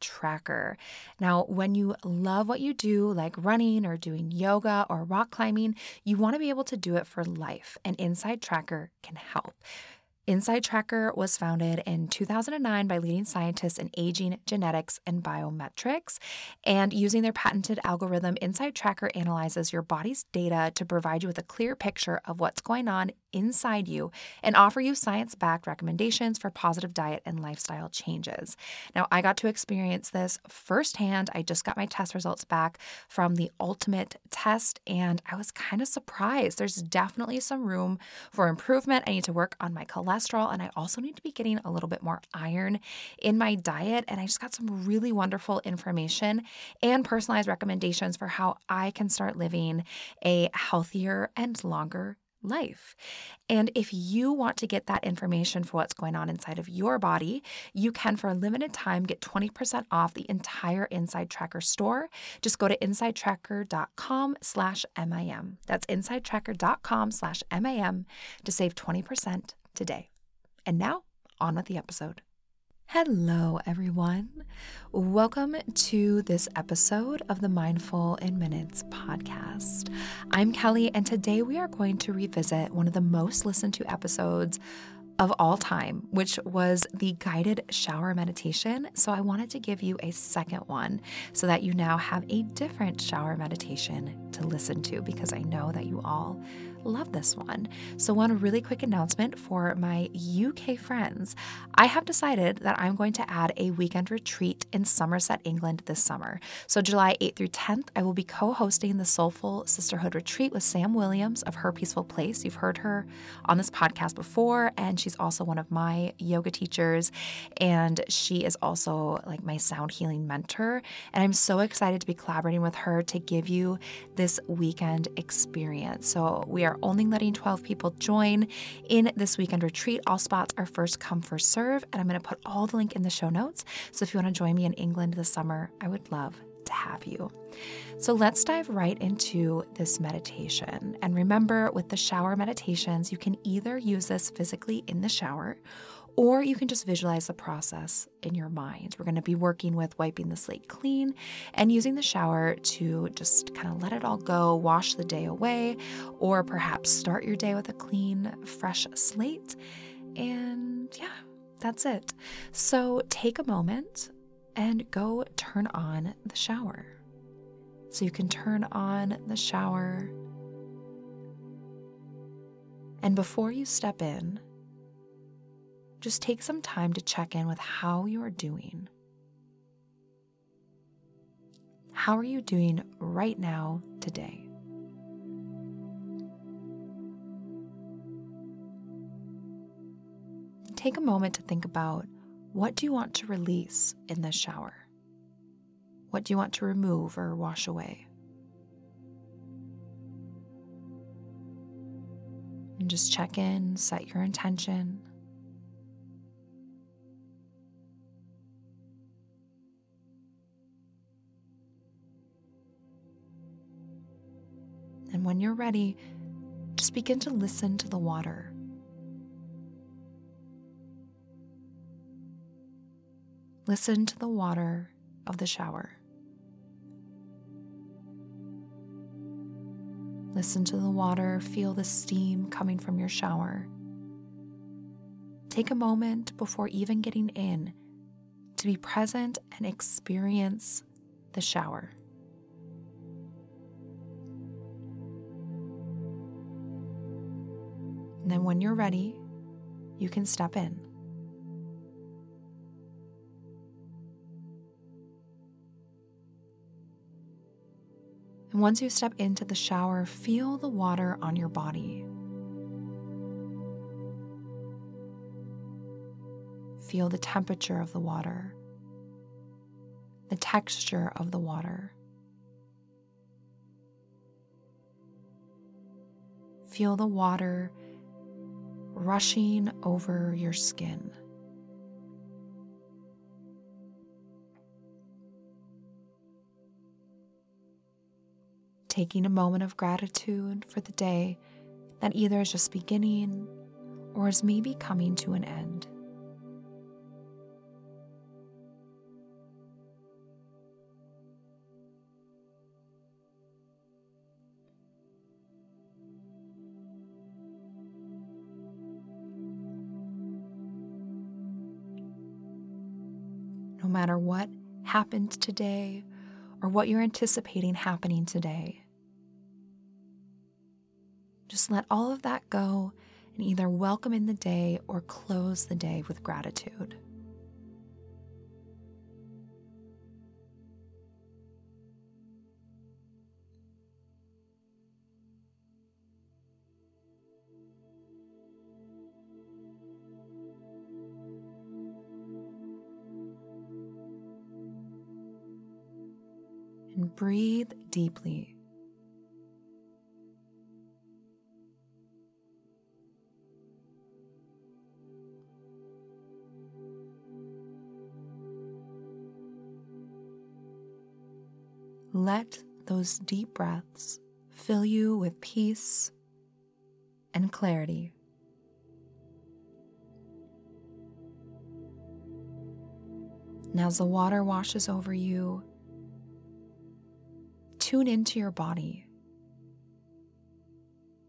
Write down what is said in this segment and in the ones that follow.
Tracker. Now, when you love what you do, like running or doing yoga or rock climbing, you want to be able to do it for life, and Inside Tracker can help. Inside Tracker was founded in 2009 by leading scientists in aging, genetics, and biometrics. And using their patented algorithm, Inside Tracker analyzes your body's data to provide you with a clear picture of what's going on inside you and offer you science backed recommendations for positive diet and lifestyle changes. Now, I got to experience this firsthand. I just got my test results back from the ultimate test, and I was kind of surprised. There's definitely some room for improvement. I need to work on my cholesterol, and I also need to be getting a little bit more iron in my diet. And I just got some really wonderful information and personalized recommendations for how I can start living a healthier and longer life. And if you want to get that information for what's going on inside of your body, you can, for a limited time, get 20% off the entire Inside Tracker store. Just go to insidetracker.com slash MIM. That's insidetracker.com slash MIM to save 20% today. And now, on with the episode. Hello, everyone. Welcome to this episode of the Mindful in Minutes podcast. I'm Kelly, and today we are going to revisit one of the most listened to episodes of all time, which was the guided shower meditation. So I wanted to give you a second one so that you now have a different shower meditation to listen to because I know that you all love this one. So, one really quick announcement for my UK friends I have decided that I'm going to add a weekend retreat in Somerset, England this summer. So, July 8th through 10th, I will be co hosting the Soulful Sisterhood Retreat with Sam Williams of Her Peaceful Place. You've heard her on this podcast before, and she's also one of my yoga teachers. And she is also like my sound healing mentor. And I'm so excited to be collaborating with her to give you this weekend experience. So, we are are only letting 12 people join in this weekend retreat. All spots are first come, first serve, and I'm going to put all the link in the show notes. So if you want to join me in England this summer, I would love to have you. So let's dive right into this meditation. And remember, with the shower meditations, you can either use this physically in the shower or you can just visualize the process in your mind. We're going to be working with wiping the slate clean and using the shower to just kind of let it all go, wash the day away, or perhaps start your day with a clean, fresh slate. And yeah, that's it. So take a moment and go turn on the shower. So you can turn on the shower. And before you step in, just take some time to check in with how you are doing. How are you doing right now, today? Take a moment to think about what do you want to release in this shower? What do you want to remove or wash away? And just check in, set your intention. And when you're ready, just begin to listen to the water. Listen to the water of the shower. Listen to the water, feel the steam coming from your shower. Take a moment before even getting in to be present and experience the shower. And then when you're ready, you can step in. And once you step into the shower, feel the water on your body. Feel the temperature of the water, the texture of the water. Feel the water rushing over your skin. Taking a moment of gratitude for the day that either is just beginning or is maybe coming to an end. No matter what happened today or what you're anticipating happening today. Just let all of that go and either welcome in the day or close the day with gratitude. Breathe deeply. Let those deep breaths fill you with peace and clarity. And as the water washes over you, tune into your body,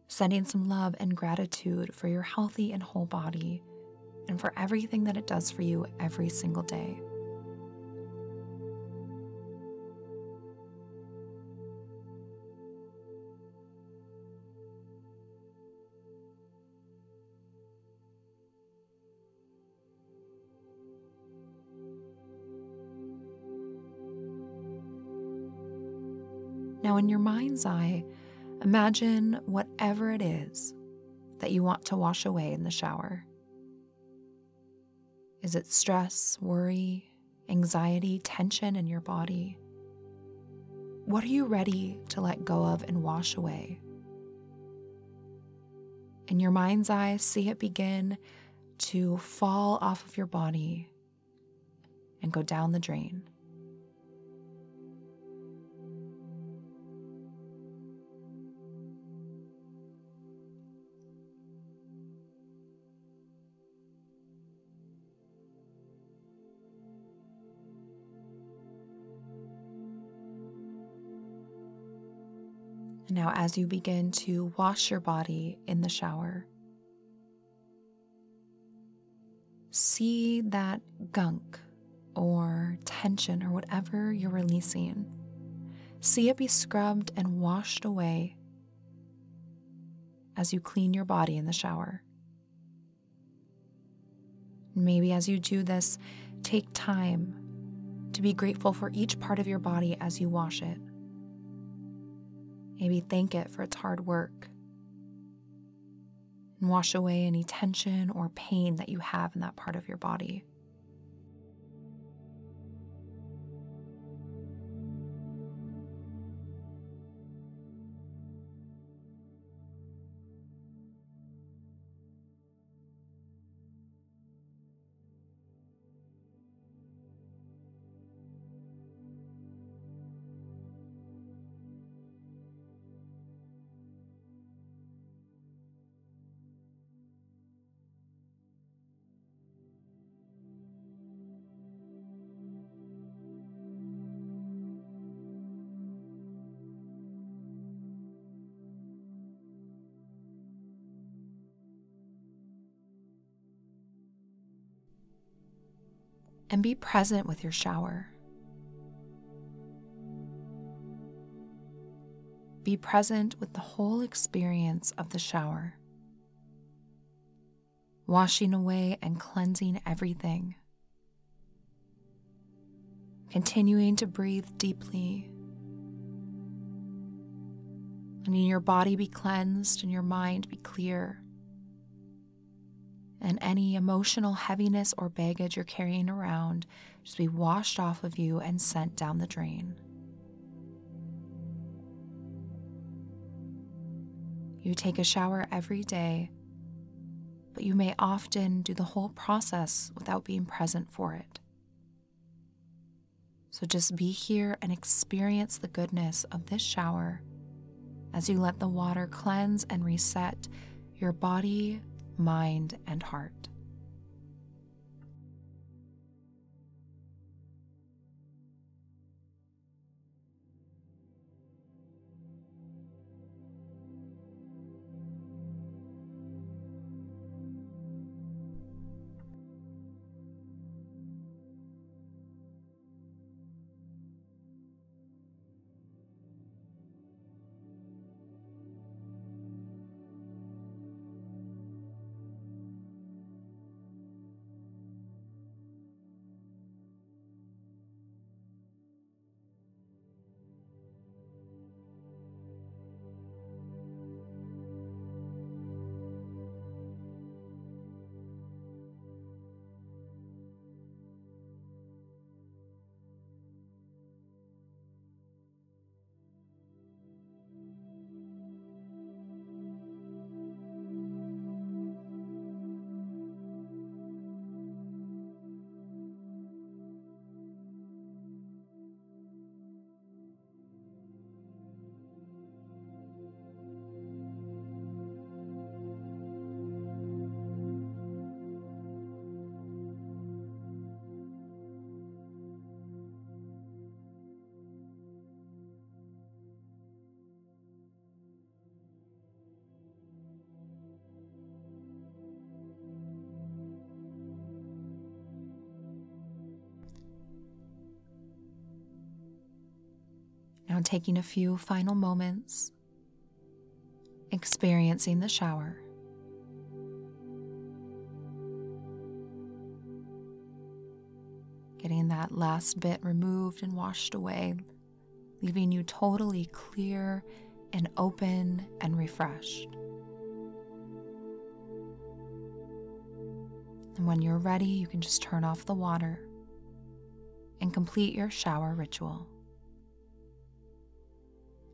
sending some love and gratitude for your healthy and whole body and for everything that it does for you every single day. Now, in your mind's eye, imagine whatever it is that you want to wash away in the shower. Is it stress, worry, anxiety, tension in your body? What are you ready to let go of and wash away? In your mind's eye, see it begin to fall off of your body and go down the drain. Now, as you begin to wash your body in the shower, see that gunk or tension or whatever you're releasing. See it be scrubbed and washed away as you clean your body in the shower. Maybe as you do this, take time to be grateful for each part of your body as you wash it. Maybe thank it for its hard work and wash away any tension or pain that you have in that part of your body. And be present with your shower. Be present with the whole experience of the shower, washing away and cleansing everything, continuing to breathe deeply, letting your body be cleansed and your mind be clear and any emotional heaviness or baggage you're carrying around just be washed off of you and sent down the drain. You take a shower every day, but you may often do the whole process without being present for it. So just be here and experience the goodness of this shower as you let the water cleanse and reset your body, mind, and heart. Taking a few final moments, experiencing the shower. Getting that last bit removed and washed away, leaving you totally clear and open and refreshed. And when you're ready, you can just turn off the water and complete your shower ritual.